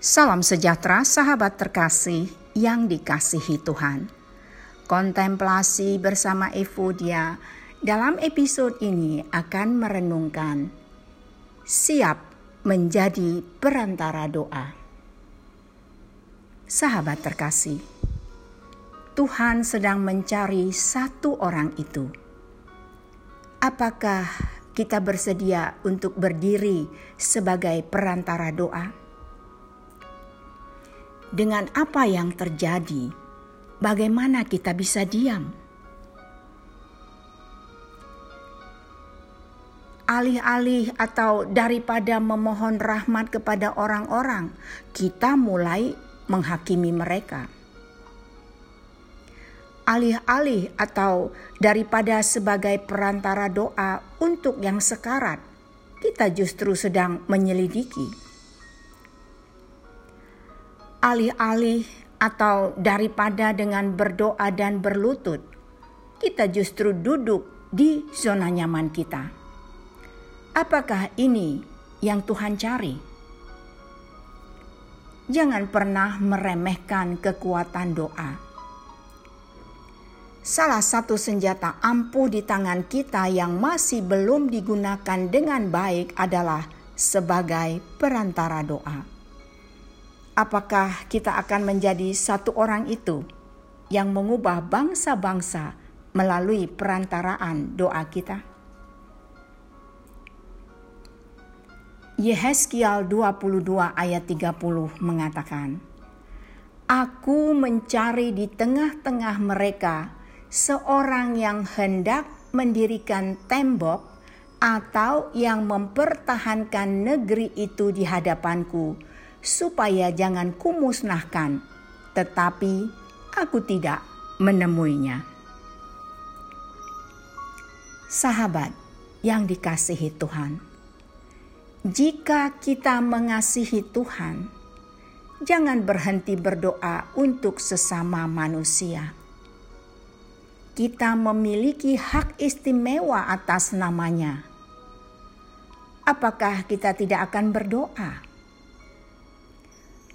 Salam sejahtera sahabat terkasih yang dikasihi Tuhan. Kontemplasi bersama Evodia dalam episode ini akan merenungkan siap menjadi perantara doa. Sahabat terkasih, Tuhan sedang mencari satu orang itu. Apakah kita bersedia untuk berdiri sebagai perantara doa? Dengan apa yang terjadi, bagaimana kita bisa diam? Alih-alih atau daripada memohon rahmat kepada orang-orang, kita mulai menghakimi mereka. Alih-alih atau daripada sebagai perantara doa untuk yang sekarat, kita justru sedang menyelidiki alih-alih atau daripada dengan berdoa dan berlutut, kita justru duduk di zona nyaman kita. Apakah ini yang Tuhan cari? Jangan pernah meremehkan kekuatan doa. Salah satu senjata ampuh di tangan kita yang masih belum digunakan dengan baik adalah sebagai perantara doa apakah kita akan menjadi satu orang itu yang mengubah bangsa-bangsa melalui perantaraan doa kita? Yehezkiel 22 ayat 30 mengatakan, Aku mencari di tengah-tengah mereka seorang yang hendak mendirikan tembok atau yang mempertahankan negeri itu di hadapanku supaya jangan kumusnahkan, tetapi aku tidak menemuinya. Sahabat yang dikasihi Tuhan, jika kita mengasihi Tuhan, jangan berhenti berdoa untuk sesama manusia. Kita memiliki hak istimewa atas namanya. Apakah kita tidak akan berdoa?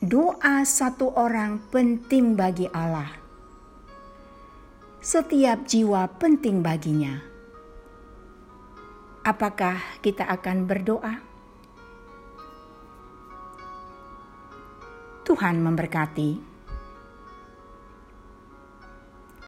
Doa satu orang penting bagi Allah. Setiap jiwa penting baginya. Apakah kita akan berdoa? Tuhan memberkati.